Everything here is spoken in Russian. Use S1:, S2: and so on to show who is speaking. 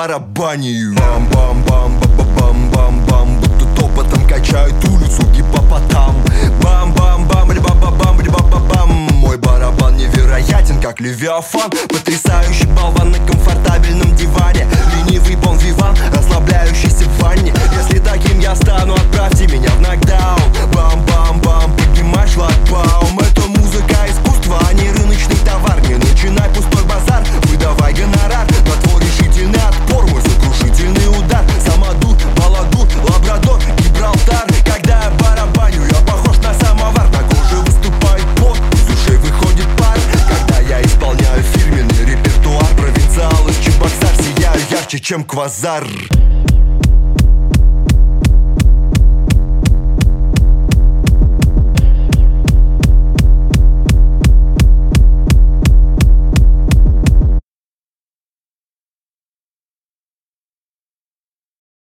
S1: барабанию бам бам бам ба бам бам бам Будут топотом качают улицу гипопотам. Бам бам бам риба ба бам риба ба бам Мой барабан невероятен, как левиафан. Потрясающий болван на комфорте чем квазар.